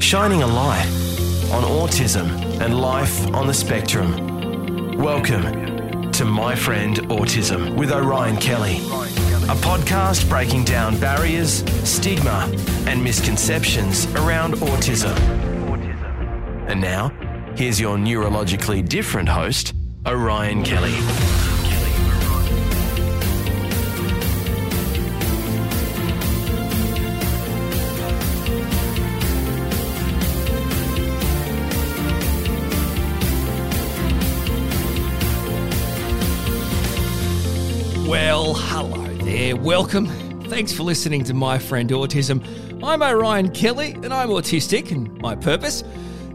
shining a light on autism and life on the spectrum. Welcome to My Friend Autism with Orion Kelly, a podcast breaking down barriers, stigma, and misconceptions around autism. And now, here's your neurologically different host, Orion Kelly. Welcome. Thanks for listening to My Friend Autism. I'm Orion Kelly, and I'm autistic, and my purpose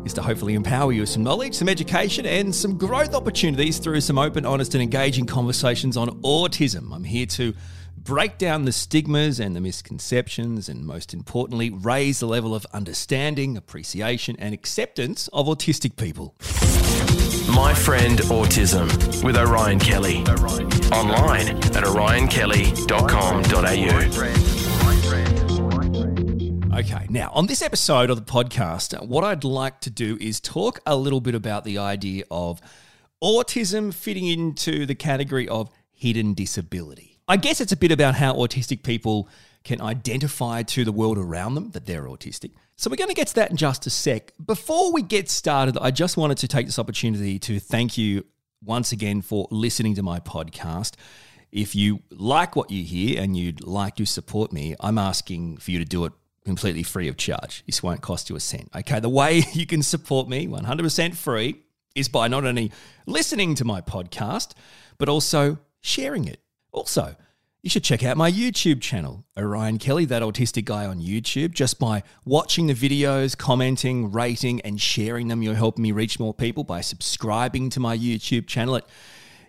is to hopefully empower you with some knowledge, some education, and some growth opportunities through some open, honest, and engaging conversations on autism. I'm here to break down the stigmas and the misconceptions, and most importantly, raise the level of understanding, appreciation, and acceptance of autistic people. My Friend Autism with Orion Kelly. Online at orionkelly.com.au. Okay, now on this episode of the podcast, what I'd like to do is talk a little bit about the idea of autism fitting into the category of hidden disability. I guess it's a bit about how autistic people can identify to the world around them that they're autistic. So we're going to get to that in just a sec. Before we get started, I just wanted to take this opportunity to thank you once again for listening to my podcast. If you like what you hear and you'd like to support me, I'm asking for you to do it completely free of charge. This won't cost you a cent. Okay, the way you can support me 100% free is by not only listening to my podcast, but also sharing it. Also, you should check out my YouTube channel, Orion Kelly, that autistic guy on YouTube. Just by watching the videos, commenting, rating, and sharing them, you're helping me reach more people by subscribing to my YouTube channel. It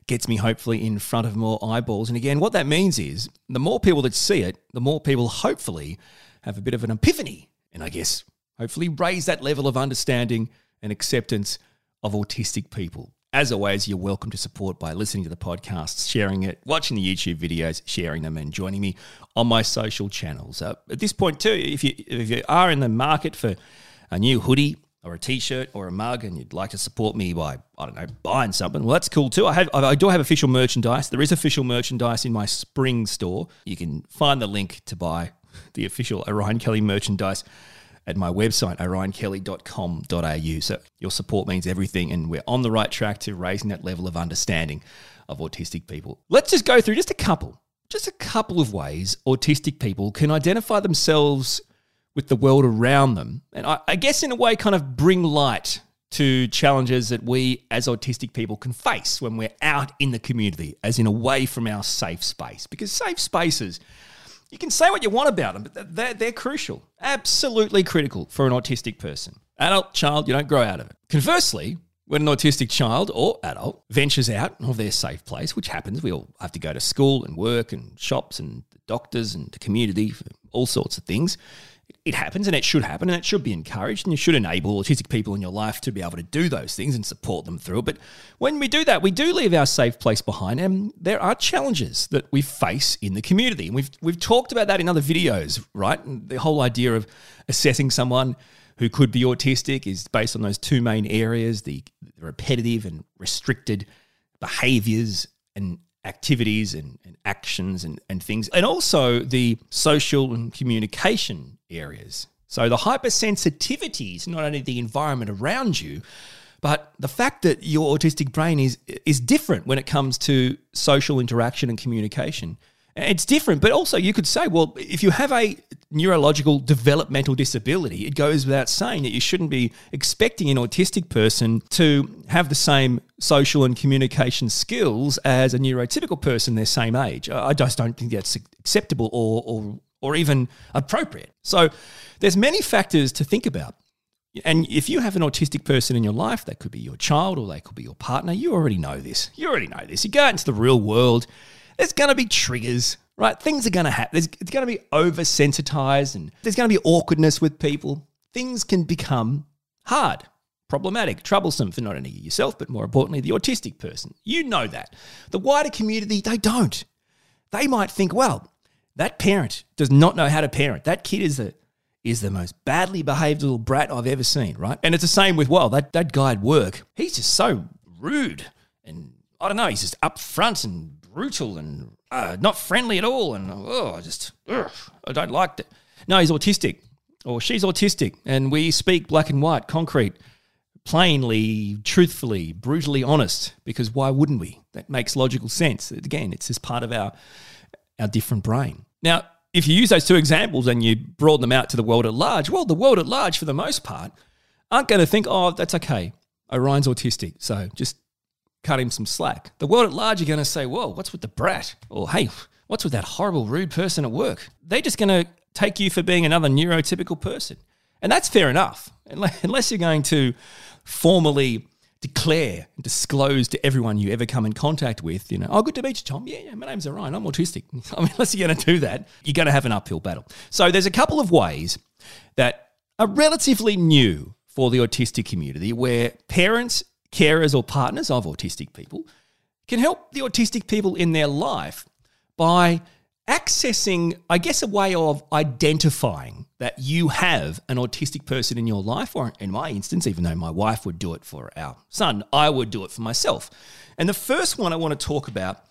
gets me hopefully in front of more eyeballs. And again, what that means is the more people that see it, the more people hopefully have a bit of an epiphany. And I guess hopefully raise that level of understanding and acceptance of autistic people. As always, you're welcome to support by listening to the podcast, sharing it, watching the YouTube videos, sharing them, and joining me on my social channels. Uh, at this point, too, if you if you are in the market for a new hoodie or a t-shirt or a mug, and you'd like to support me by I don't know buying something, well, that's cool too. I have I do have official merchandise. There is official merchandise in my spring store. You can find the link to buy the official Orion Kelly merchandise at my website, orionkelly.com.au. So your support means everything, and we're on the right track to raising that level of understanding of autistic people. Let's just go through just a couple, just a couple of ways autistic people can identify themselves with the world around them. And I, I guess, in a way, kind of bring light to challenges that we as autistic people can face when we're out in the community, as in away from our safe space. Because safe spaces, you can say what you want about them, but they're, they're crucial, absolutely critical for an autistic person. Adult, child, you don't grow out of it. Conversely, when an autistic child or adult ventures out of their safe place, which happens, we all have to go to school and work and shops and doctors and the community for all sorts of things. It happens and it should happen and it should be encouraged and you should enable autistic people in your life to be able to do those things and support them through it. But when we do that, we do leave our safe place behind and there are challenges that we face in the community. And we've we've talked about that in other videos, right? And the whole idea of assessing someone who could be autistic is based on those two main areas, the repetitive and restricted behaviors and activities and, and actions and, and things, and also the social and communication areas. So the hypersensitivity is not only the environment around you, but the fact that your autistic brain is is different when it comes to social interaction and communication. It's different, but also you could say, well, if you have a neurological developmental disability, it goes without saying that you shouldn't be expecting an autistic person to have the same social and communication skills as a neurotypical person their same age. I just don't think that's acceptable or, or, or even appropriate. So there's many factors to think about. And if you have an autistic person in your life, that could be your child or they could be your partner, you already know this. You already know this. You go out into the real world, there's going to be triggers, right? Things are going to happen. There's, it's going to be oversensitized and there's going to be awkwardness with people. Things can become hard, problematic, troublesome for not only yourself, but more importantly, the autistic person. You know that. The wider community, they don't. They might think, well, that parent does not know how to parent. That kid is a is the most badly behaved little brat I've ever seen, right? And it's the same with, well, that, that guy at work, he's just so rude and I don't know, he's just upfront and brutal and uh, not friendly at all. And oh, I just, ugh, I don't like that. No, he's autistic or she's autistic and we speak black and white, concrete, plainly, truthfully, brutally honest because why wouldn't we? That makes logical sense. Again, it's just part of our, our different brain. Now, if you use those two examples and you broaden them out to the world at large, well, the world at large, for the most part, aren't going to think, oh, that's okay. Orion's autistic, so just cut him some slack. The world at large are going to say, whoa, what's with the brat? Or, hey, what's with that horrible, rude person at work? They're just going to take you for being another neurotypical person. And that's fair enough, unless you're going to formally declare and disclose to everyone you ever come in contact with, you know, oh, good to meet you, Tom. Yeah, yeah, my name's Orion. I'm autistic. I mean, unless you're going to do that, you're going to have an uphill battle. So there's a couple of ways that are relatively new for the autistic community where parents, carers, or partners of autistic people can help the autistic people in their life by accessing, I guess, a way of identifying that you have an autistic person in your life, or in my instance, even though my wife would do it for our son, I would do it for myself. And the first one I want to talk about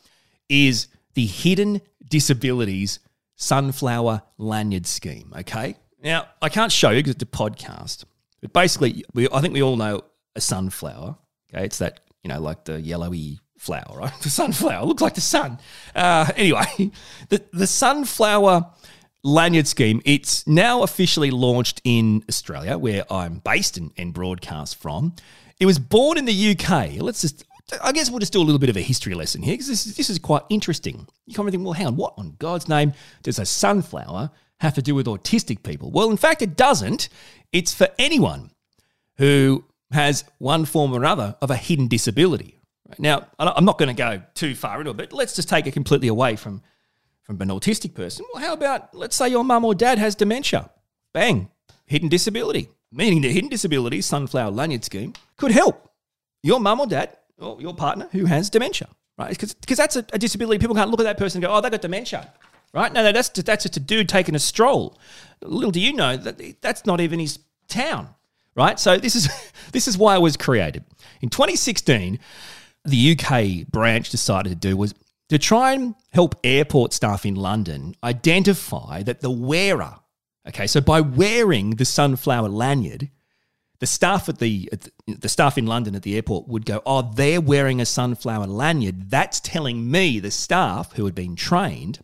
is the Hidden Disabilities Sunflower Lanyard Scheme. Okay. Now, I can't show you because it's a podcast, but basically, we, I think we all know a sunflower. Okay. It's that, you know, like the yellowy flower, right? The sunflower looks like the sun. Uh, anyway, the the sunflower lanyard scheme. It's now officially launched in Australia, where I'm based and, and broadcast from. It was born in the UK. Let's just. I guess we'll just do a little bit of a history lesson here because this, this is quite interesting. You come and think, well, hang on, what on God's name does a sunflower have to do with autistic people? Well, in fact, it doesn't. It's for anyone who has one form or another of a hidden disability. Now, I'm not going to go too far into it, but let's just take it completely away from, from an autistic person. Well, how about, let's say your mum or dad has dementia. Bang, hidden disability. Meaning the hidden disability sunflower lanyard scheme could help your mum or dad or your partner who has dementia, right? Because that's a, a, disability. People can't look at that person and go, oh, they got dementia, right? No, no, that's that's just a dude taking a stroll. Little do you know that that's not even his town, right? So this is this is why it was created. In 2016, the UK branch decided to do was to try and help airport staff in London identify that the wearer, okay, so by wearing the sunflower lanyard, the staff at the, at the staff in London at the airport would go, "Oh, they're wearing a sunflower lanyard. That's telling me the staff who had been trained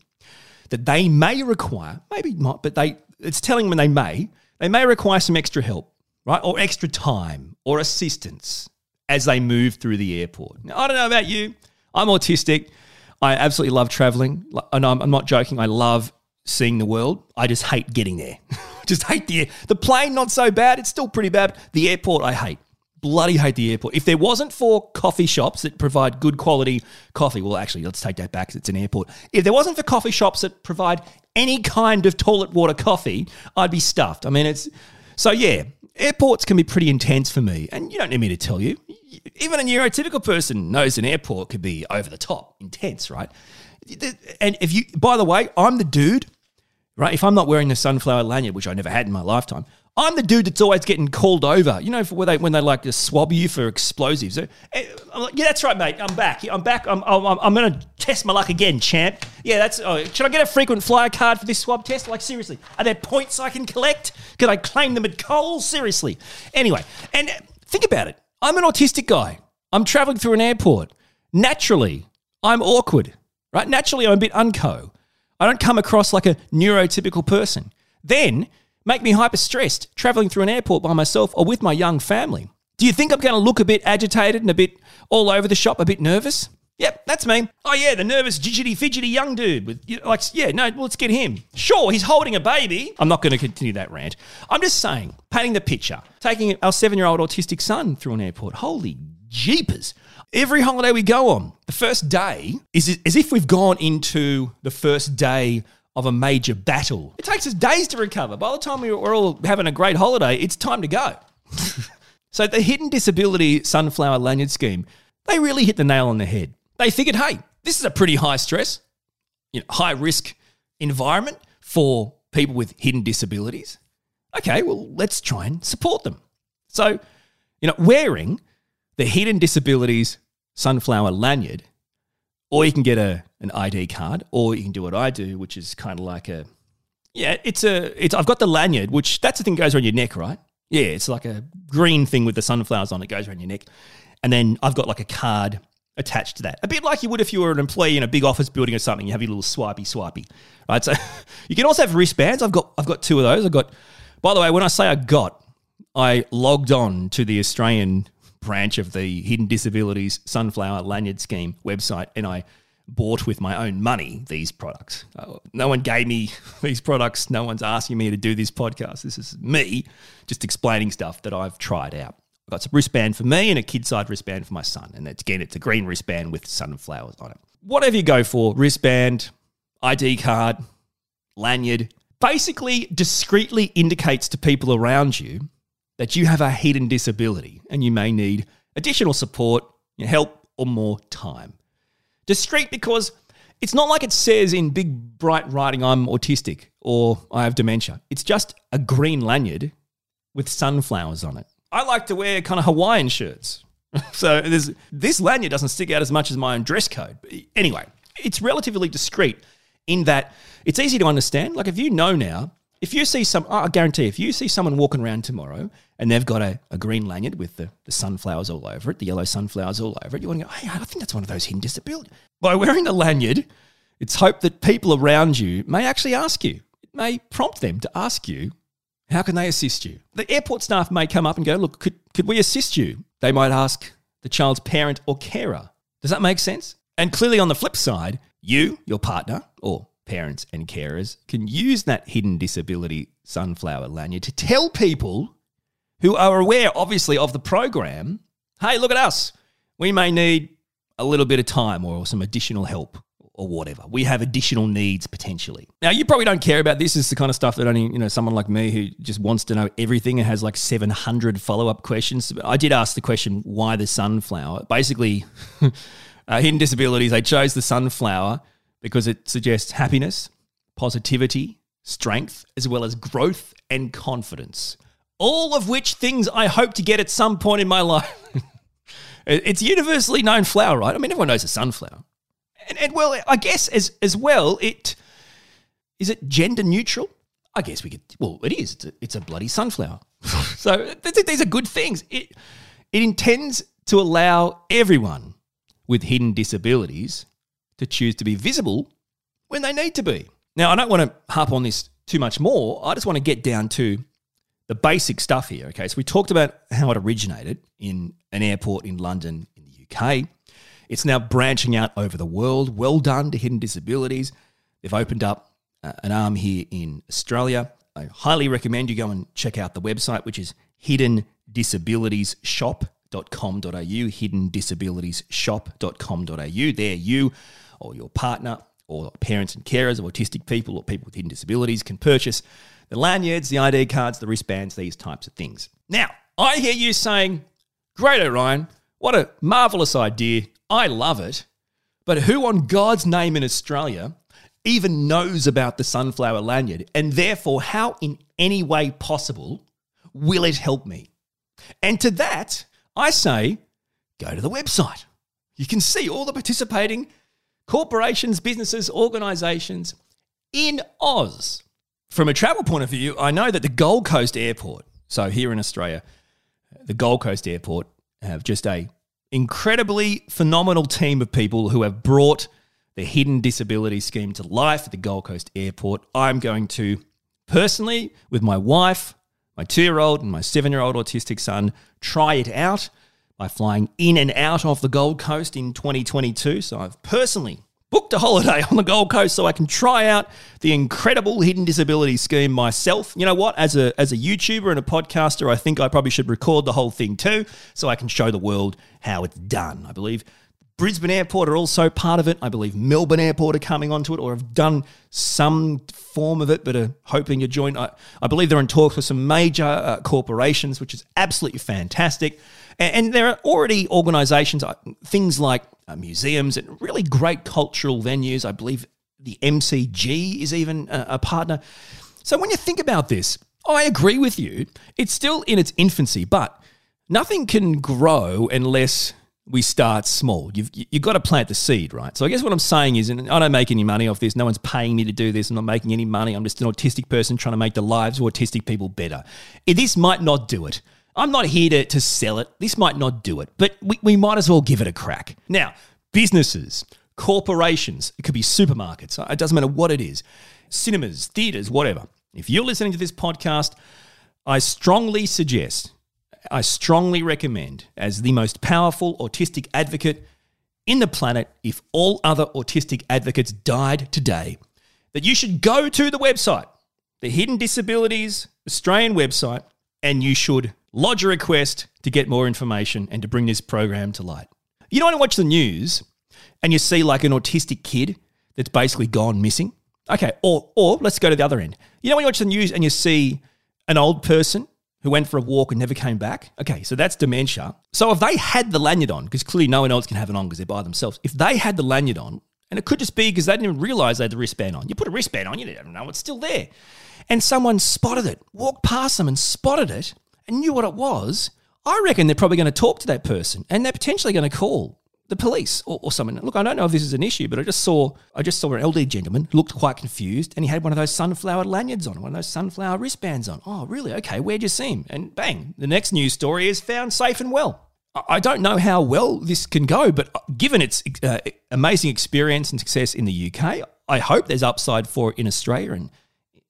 that they may require, maybe not, but they it's telling them they may they may require some extra help, right, or extra time or assistance." as they move through the airport. Now, I don't know about you. I'm autistic. I absolutely love traveling. And I'm, I'm not joking. I love seeing the world. I just hate getting there. just hate the the plane. Not so bad. It's still pretty bad. The airport, I hate. Bloody hate the airport. If there wasn't for coffee shops that provide good quality coffee, well, actually, let's take that back. It's an airport. If there wasn't for coffee shops that provide any kind of toilet water coffee, I'd be stuffed. I mean, it's so yeah. Airports can be pretty intense for me, and you don't need me to tell you even a neurotypical person knows an airport could be over the top, intense, right? And if you, by the way, I'm the dude, right? If I'm not wearing the sunflower lanyard, which I never had in my lifetime, I'm the dude that's always getting called over. You know, for when they when they like to swab you for explosives. Eh, I'm like, yeah, that's right, mate. I'm back. I'm back. I'm I'm, I'm going to test my luck again, champ. Yeah, that's. Oh, should I get a frequent flyer card for this swab test? Like seriously, are there points I can collect? Can I claim them at Coles? Seriously. Anyway, and think about it. I'm an autistic guy. I'm traveling through an airport. Naturally, I'm awkward, right? Naturally, I'm a bit unco. I don't come across like a neurotypical person. Then make me hyper stressed traveling through an airport by myself or with my young family. Do you think I'm going to look a bit agitated and a bit all over the shop, a bit nervous? Yep, that's me. Oh yeah, the nervous, fidgety, fidgety young dude with like yeah, no, let's get him. Sure, he's holding a baby. I'm not going to continue that rant. I'm just saying, painting the picture, taking our seven-year-old autistic son through an airport. Holy jeepers! Every holiday we go on, the first day is as if we've gone into the first day of a major battle. It takes us days to recover. By the time we're all having a great holiday, it's time to go. so the hidden disability sunflower lanyard scheme, they really hit the nail on the head. They figured, hey, this is a pretty high stress, you know, high risk environment for people with hidden disabilities. okay, well, let's try and support them. So, you know, wearing the Hidden Disabilities Sunflower lanyard, or you can get a an ID card, or you can do what I do, which is kind of like a yeah, it's a it's I've got the lanyard, which that's the thing that goes around your neck, right? Yeah, it's like a green thing with the sunflowers on it goes around your neck. And then I've got like a card attached to that. A bit like you would if you were an employee in a big office building or something. You have your little swipey swipey, right? So you can also have wristbands. I've got I've got two of those. I've got. By the way, when I say I got, I logged on to the Australian branch of the Hidden Disabilities Sunflower Lanyard Scheme website, and I bought with my own money these products. Uh, no one gave me these products. No one's asking me to do this podcast. This is me just explaining stuff that I've tried out. I've got some wristband for me and a kid side wristband for my son. And it's, again, it's a green wristband with sunflowers on it. Whatever you go for, wristband, ID card, lanyard, basically discreetly indicates to people around you that you have a hidden disability and you may need additional support, help, or more time. Discreet because it's not like it says in big bright writing, I'm autistic or I have dementia. It's just a green lanyard with sunflowers on it. I like to wear kind of Hawaiian shirts. so this lanyard doesn't stick out as much as my own dress code. But anyway, it's relatively discreet in that it's easy to understand. Like if you know now, if you see some, I guarantee, if you see someone walking around tomorrow and they've got a, a green lanyard with the, the sunflowers all over it, the yellow sunflowers all over it, you want to go, hey, I think that's one of those hidden disabilities. By wearing the lanyard, it's hoped that people around you may actually ask you. It may prompt them to ask you, how can they assist you? The airport staff may come up and go, look, could, could we assist you? They might ask the child's parent or carer. Does that make sense? And clearly, on the flip side, you, your partner, or parents and carers can use that hidden disability sunflower lanyard to tell people who are aware, obviously, of the program hey, look at us. We may need a little bit of time or some additional help or whatever. We have additional needs potentially. Now, you probably don't care about this. Is the kind of stuff that only, you know, someone like me who just wants to know everything and has like 700 follow up questions. I did ask the question, why the sunflower? Basically, uh, hidden disabilities, they chose the sunflower because it suggests happiness, positivity, strength, as well as growth and confidence. All of which things I hope to get at some point in my life. it's universally known flower, right? I mean, everyone knows a sunflower. And, and well, I guess as as well, it is it gender neutral? I guess we could. Well, it is. It's a, it's a bloody sunflower. so these are good things. It it intends to allow everyone with hidden disabilities to choose to be visible when they need to be. Now, I don't want to harp on this too much more. I just want to get down to the basic stuff here. Okay, so we talked about how it originated in an airport in London in the UK. It's now branching out over the world. Well done to Hidden Disabilities. They've opened up uh, an arm here in Australia. I highly recommend you go and check out the website, which is hiddendisabilitiesshop.com.au, hiddendisabilitiesshop.com.au. There you or your partner or parents and carers of autistic people or people with hidden disabilities can purchase the lanyards, the ID cards, the wristbands, these types of things. Now, I hear you saying, Great, Orion, what a marvelous idea. I love it. But who on God's name in Australia even knows about the sunflower lanyard? And therefore, how in any way possible will it help me? And to that, I say, go to the website. You can see all the participating corporations, businesses, organisations in Oz. From a travel point of view, I know that the Gold Coast Airport, so here in Australia, the Gold Coast Airport have just a incredibly phenomenal team of people who have brought the hidden disability scheme to life at the Gold Coast Airport. I'm going to personally, with my wife, my two year old, and my seven year old autistic son, try it out by flying in and out of the Gold Coast in 2022. So I've personally booked a holiday on the Gold Coast so I can try out the incredible hidden disability scheme myself. You know what? As a as a YouTuber and a podcaster, I think I probably should record the whole thing too so I can show the world how it's done. I believe Brisbane Airport are also part of it. I believe Melbourne Airport are coming onto it or have done some form of it, but are hoping to join. I, I believe they're in talks with some major uh, corporations, which is absolutely fantastic. And, and there are already organisations, uh, things like uh, museums and really great cultural venues. I believe the MCG is even a, a partner. So when you think about this, I agree with you. It's still in its infancy, but nothing can grow unless we start small. You've you've got to plant the seed, right? So I guess what I'm saying is, and I don't make any money off this. No one's paying me to do this. I'm not making any money. I'm just an autistic person trying to make the lives of autistic people better. This might not do it. I'm not here to, to sell it. This might not do it, but we, we might as well give it a crack. Now, businesses, corporations, it could be supermarkets, uh, it doesn't matter what it is, cinemas, theaters, whatever. If you're listening to this podcast, I strongly suggest I strongly recommend, as the most powerful autistic advocate in the planet, if all other autistic advocates died today, that you should go to the website, the Hidden Disabilities Australian website, and you should lodge a request to get more information and to bring this program to light. You don't want to watch the news and you see like an autistic kid that's basically gone missing. Okay, or or let's go to the other end. You know when you watch the news and you see an old person who went for a walk and never came back. Okay, so that's dementia. So if they had the lanyard on, because clearly no one else can have it on because they're by themselves, if they had the lanyard on, and it could just be because they didn't even realize they had the wristband on. You put a wristband on, you don't know it's still there. And someone spotted it, walked past them and spotted it and knew what it was. I reckon they're probably going to talk to that person and they're potentially going to call the police or, or someone. Look, I don't know if this is an issue, but I just saw I just saw an elderly gentleman looked quite confused, and he had one of those sunflower lanyards on, one of those sunflower wristbands on. Oh, really? Okay, where'd you see him? And bang, the next news story is found safe and well. I don't know how well this can go, but uh, given its uh, amazing experience and success in the UK, I hope there's upside for it in Australia, and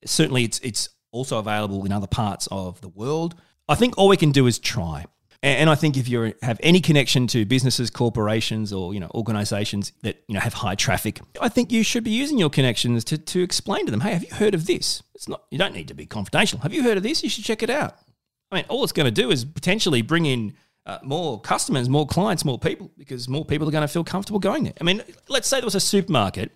certainly it's it's also available in other parts of the world. I think all we can do is try. And I think if you have any connection to businesses, corporations, or you know organisations that you know have high traffic, I think you should be using your connections to, to explain to them, hey, have you heard of this? It's not you don't need to be confidential. Have you heard of this? You should check it out. I mean, all it's going to do is potentially bring in uh, more customers, more clients, more people, because more people are going to feel comfortable going there. I mean, let's say there was a supermarket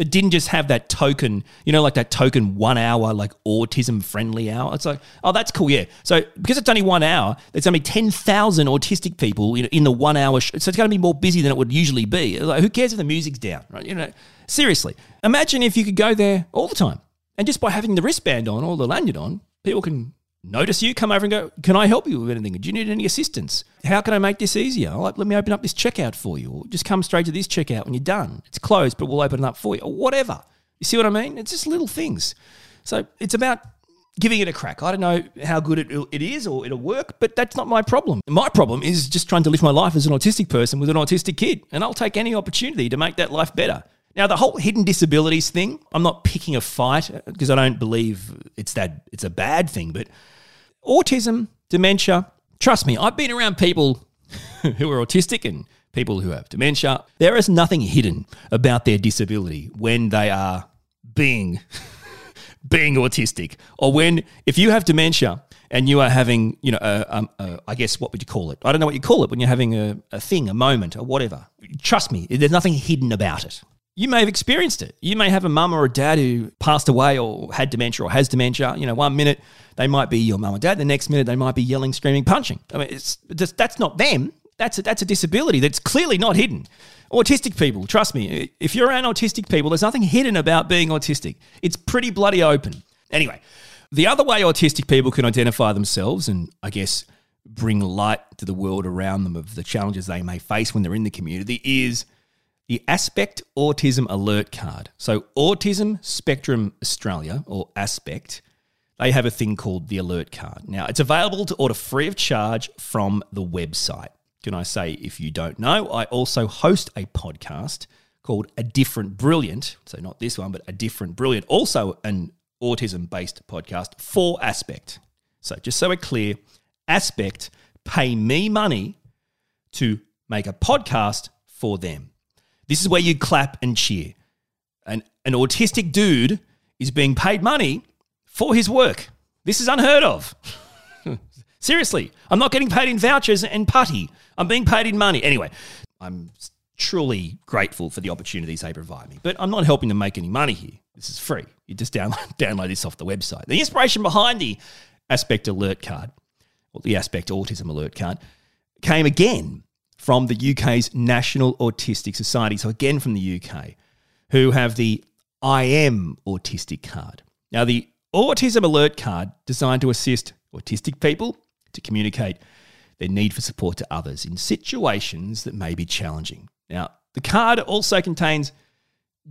that didn't just have that token, you know, like that token one hour, like autism friendly hour. It's like, oh, that's cool, yeah. So because it's only one hour, there's only 10,000 autistic people in, in the one hour. So it's going to be more busy than it would usually be. Like, who cares if the music's down, right? You know, seriously. Imagine if you could go there all the time. And just by having the wristband on or the lanyard on, people can notice you, come over and go, Can I help you with anything? Do you need any assistance? How can I make this easier? Like, let me open up this checkout for you. Or just come straight to this checkout when you're done. It's closed, but we'll open it up for you. Or whatever. You see what I mean? It's just little things. So it's about giving it a crack. I don't know how good it, it is or it'll work, but that's not my problem. My problem is just trying to live my life as an autistic person with an autistic kid. And I'll take any opportunity to make that life better. Now, the whole hidden disabilities thing, I'm not picking a fight uh, because I don't believe it's that it's a bad thing, but autism, dementia, trust me, I've been around people who are autistic and people who have dementia. There is nothing hidden about their disability when they are being being autistic or when if you have dementia and you are having, you know, I guess what would you call it? I don't know what you call it when you're having a, a thing, a moment, or whatever. Trust me, there's nothing hidden about it you may have experienced it. You may have a mum or a dad who passed away or had dementia or has dementia. You know, one minute they might be your mum or dad, the next minute they might be yelling, screaming, punching. I mean, it's just, that's not them. That's a, that's a disability that's clearly not hidden. Autistic people, trust me, if you're around autistic people, there's nothing hidden about being autistic. It's pretty bloody open. Anyway, the other way autistic people can identify themselves and I guess bring light to the world around them of the challenges they may face when they're in the community is – the Aspect Autism Alert Card. So, Autism Spectrum Australia, or Aspect, they have a thing called the Alert Card. Now, it's available to order free of charge from the website. Can I say, if you don't know, I also host a podcast called A Different Brilliant. So, not this one, but A Different Brilliant, also an autism based podcast for Aspect. So, just so we're clear, Aspect pay me money to make a podcast for them. This is where you clap and cheer. An, an autistic dude is being paid money for his work. This is unheard of. Seriously, I'm not getting paid in vouchers and putty. I'm being paid in money. Anyway, I'm truly grateful for the opportunities they provide me, but I'm not helping them make any money here. This is free. You just download, download this off the website. The inspiration behind the Aspect Alert card, or the Aspect Autism Alert card, came again from the UK's National Autistic Society. So, again, from the UK, who have the I Am Autistic card. Now, the autism alert card designed to assist autistic people to communicate their need for support to others in situations that may be challenging. Now, the card also contains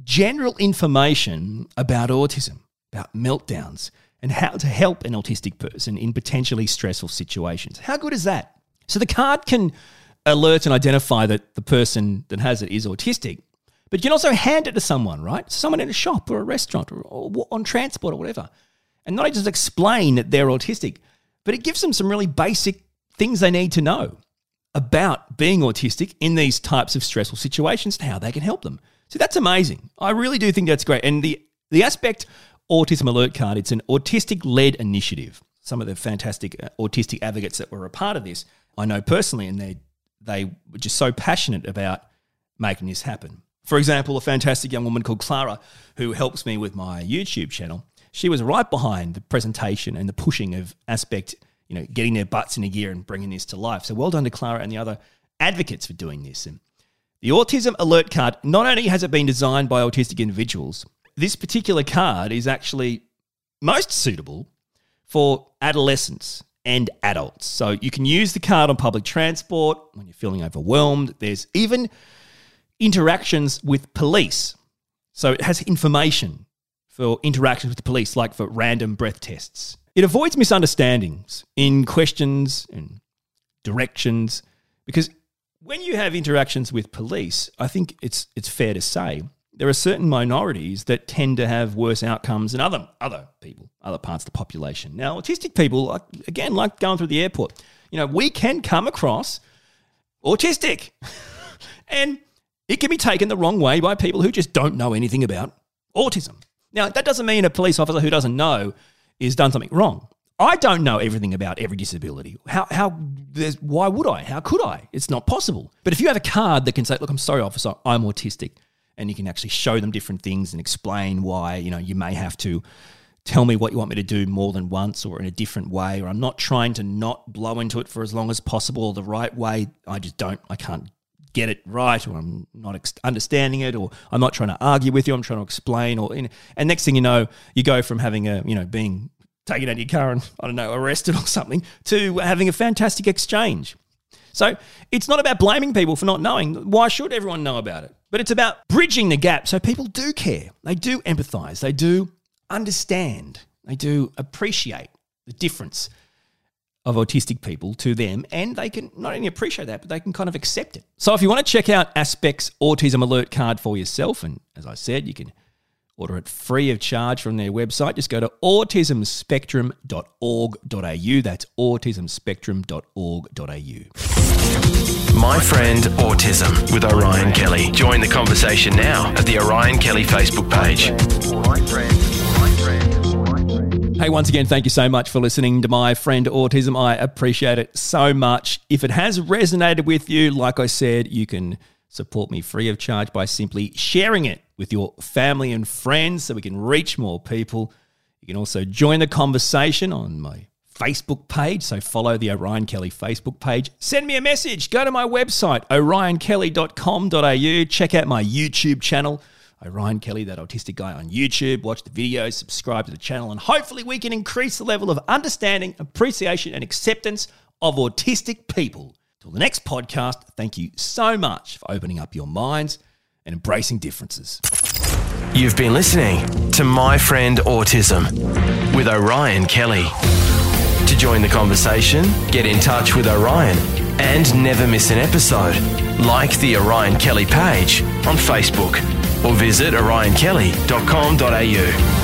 general information about autism, about meltdowns, and how to help an autistic person in potentially stressful situations. How good is that? So the card can alert and identify that the person that has it is autistic, but you can also hand it to someone, right? Someone in a shop or a restaurant or, or on transport or whatever. And not just explain that they're autistic, but it gives them some really basic things they need to know about being autistic in these types of stressful situations and how they can help them. So that's amazing. I really do think that's great. And the the aspect Autism Alert Card, it's an autistic led initiative. Some of the fantastic uh, autistic advocates that were a part of this, I know personally, and they they were just so passionate about making this happen. For example, a fantastic young woman called Clara, who helps me with my YouTube channel, she was right behind the presentation and the pushing of aspect, you know, getting their butts in a gear and bringing this to life. So well done to Clara and the other advocates for doing this. And the Autism Alert Card, not only has it been designed by autistic individuals, this particular card is actually most suitable for adolescents and adults. So you can use the card on public transport when you're feeling overwhelmed. There's even interactions with police. So it has information for interactions with the police, like for random breath tests. It avoids misunderstandings in questions and directions because when you have interactions with police, I think it's it's fair to say there are certain minorities that tend to have worse outcomes than other other people, other parts of the population. Now, autistic people, again, like going through the airport, you know, we can come across autistic, and it can be taken the wrong way by people who just don't know anything about autism. Now, that doesn't mean a police officer who doesn't know is done something wrong. I don't know everything about every disability. How, how, why would I? How could I? It's not possible. But if you have a card that can say, look, I'm sorry, officer, I'm autistic, and you can actually show them different things and explain why, you know, you may have to tell me what you want me to do more than once or in a different way, or I'm not trying to not blow into it for as long as possible the right way. I just don't, I can't get it right, or I'm not ex- understanding it, or I'm not trying to argue with you, I'm trying to explain, or, and next thing you know, you go from having a, you know, being taken out of your car and, I don't know, arrested or something, to having a fantastic exchange. So it's not about blaming people for not knowing. Why should everyone know about it? But it's about bridging the gap so people do care. They do empathize. They do understand. They do appreciate the difference of autistic people to them. And they can not only appreciate that, but they can kind of accept it. So if you want to check out Aspect's Autism Alert card for yourself, and as I said, you can Order it free of charge from their website. Just go to autismspectrum.org.au. That's autismspectrum.org.au. My friend Autism with Orion Kelly. Join the conversation now at the Orion Kelly Facebook page. Hey, once again, thank you so much for listening to my friend Autism. I appreciate it so much. If it has resonated with you, like I said, you can support me free of charge by simply sharing it with your family and friends so we can reach more people. You can also join the conversation on my Facebook page. So follow the Orion Kelly Facebook page. Send me a message. Go to my website, orionkelly.com.au. Check out my YouTube channel, Orion Kelly, that autistic guy on YouTube. Watch the videos, subscribe to the channel, and hopefully we can increase the level of understanding, appreciation, and acceptance of autistic people. Till the next podcast, thank you so much for opening up your minds and embracing differences. You've been listening to My Friend Autism with Orion Kelly. Join the conversation, get in touch with Orion and never miss an episode. Like the Orion Kelly page on Facebook or visit orionkelly.com.au.